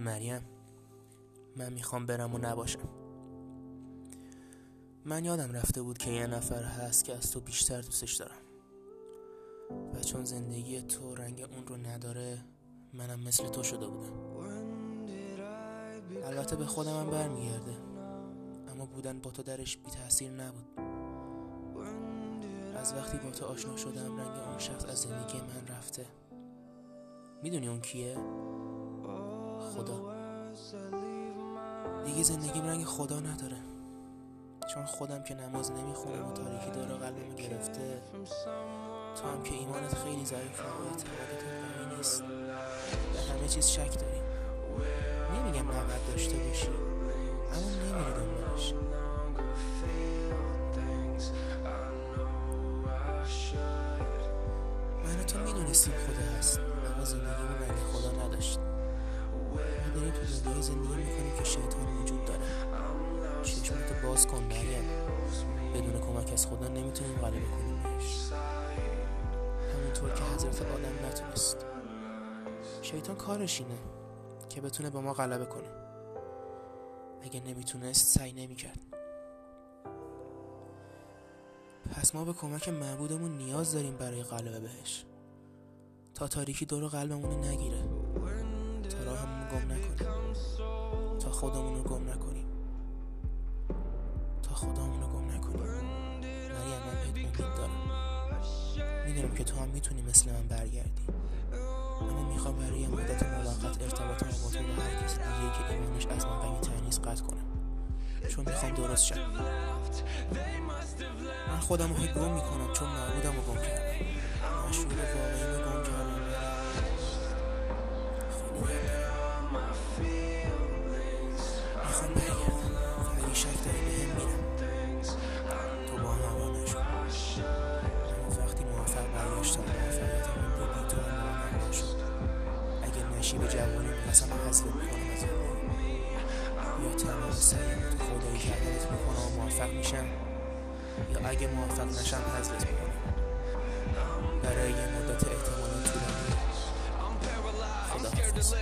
مریم من می‌خوام برم و نباشم. من یادم رفته بود که یه نفر هست که از تو بیشتر دوستش دارم. و چون زندگی تو رنگ اون رو نداره منم مثل تو شده بودم. البته به خودم هم برمیگرده. اما بودن با تو درش بی تاثیر نبود. از وقتی با تو آشنا شدم رنگ اون شخص از زندگی من رفته. می‌دونی اون کیه؟ خدا. دیگه زندگیم رنگ خدا نداره. چون خودم که نماز نمی‌خونم و تاریکی داره قلبمو گرفته تو هم که ایمانت خیلی ضعیفه و اعتقادت قوی نیست. به همه چیز شک داری. نمیگم نباید داشته باشی اما نمیری دنبالش من تو می‌دونستیم خدا. دنیای زندگی می‌کنیم که شیطان وجود داره. چشمتو باز کن مریم بدون کمک از خدا نمی‌تونیم غلبه کنیم همونطور که حضرت آدم نتونست. شیطان کارش اینه که بتونه با ما غلبه کنه. اگه نمی‌تونست سعی نمی‌کرد. پس ما به کمک معبودمون نیاز داریم برای غلبه بهش. تا تاریکی دور قلبمون نگیره. تا راهمون گم تا خودمون رو گم نکنیم. تا خودمون رو گم نکنیم. مریم من بهت امید دارم. می‌دونم که تو هم می‌تونی مثل من برگردی. اما می‌خوام برای مدت موقت ارتباطم با تو و هر کسی دیگه که ایمانش از من قوی نیست قطع کنم. چون می‌خوام درست شم. من خودم رو گم می‌کنم چون معبودم رو گم کردم. مشهور برگشتم موفقیتم رو دیدی تو هم شد اگه نشی به جوانی قسم حذفت می‌کنم از یا تمام سعیم تو خدایی کردنت می‌کنم و موفق میشم یا اگه موفق نشم حذفت می‌کنم. برای یه مدت احتمالا طولانی. خدا حافظ